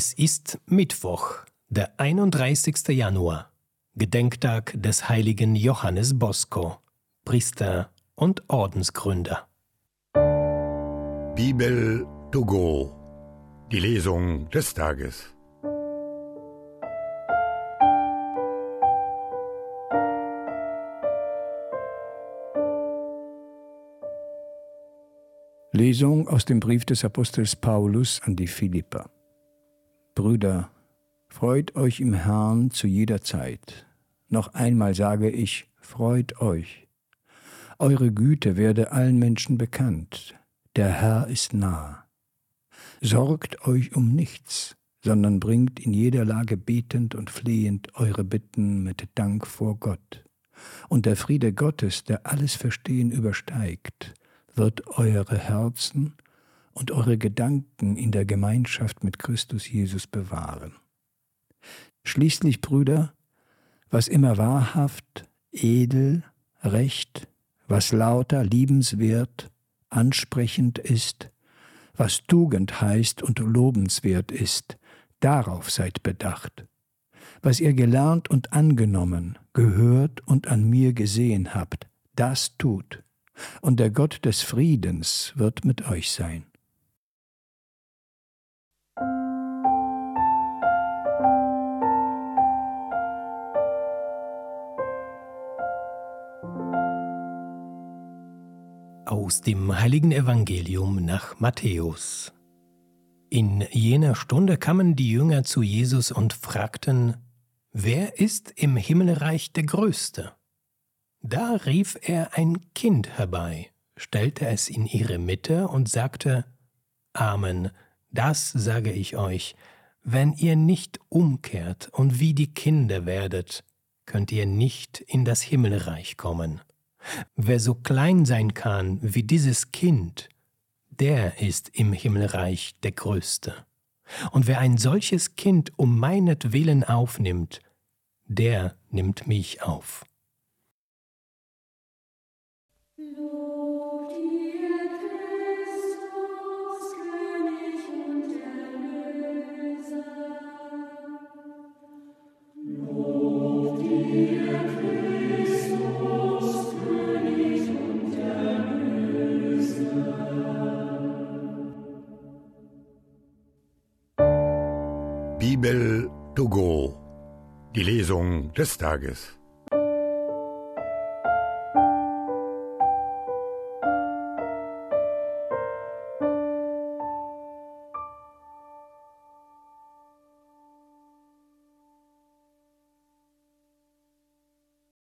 Es ist Mittwoch, der 31. Januar, Gedenktag des heiligen Johannes Bosco, Priester und Ordensgründer. Bibel to go. Die Lesung des Tages. Lesung aus dem Brief des Apostels Paulus an die Philipper. Brüder, freut euch im Herrn zu jeder Zeit. Noch einmal sage ich, freut euch. Eure Güte werde allen Menschen bekannt. Der Herr ist nah. Sorgt euch um nichts, sondern bringt in jeder Lage betend und flehend eure Bitten mit Dank vor Gott. Und der Friede Gottes, der alles Verstehen übersteigt, wird eure Herzen und eure Gedanken in der Gemeinschaft mit Christus Jesus bewahren. Schließlich, Brüder, was immer wahrhaft, edel, recht, was lauter, liebenswert, ansprechend ist, was Tugend heißt und lobenswert ist, darauf seid bedacht. Was ihr gelernt und angenommen, gehört und an mir gesehen habt, das tut, und der Gott des Friedens wird mit euch sein. Aus dem heiligen Evangelium nach Matthäus. In jener Stunde kamen die Jünger zu Jesus und fragten, Wer ist im Himmelreich der Größte? Da rief er ein Kind herbei, stellte es in ihre Mitte und sagte, Amen, das sage ich euch, wenn ihr nicht umkehrt und wie die Kinder werdet, könnt ihr nicht in das Himmelreich kommen. Wer so klein sein kann wie dieses Kind, der ist im Himmelreich der Größte. Und wer ein solches Kind um meinetwillen aufnimmt, der nimmt mich auf. Bibel to go. Die Lesung des Tages.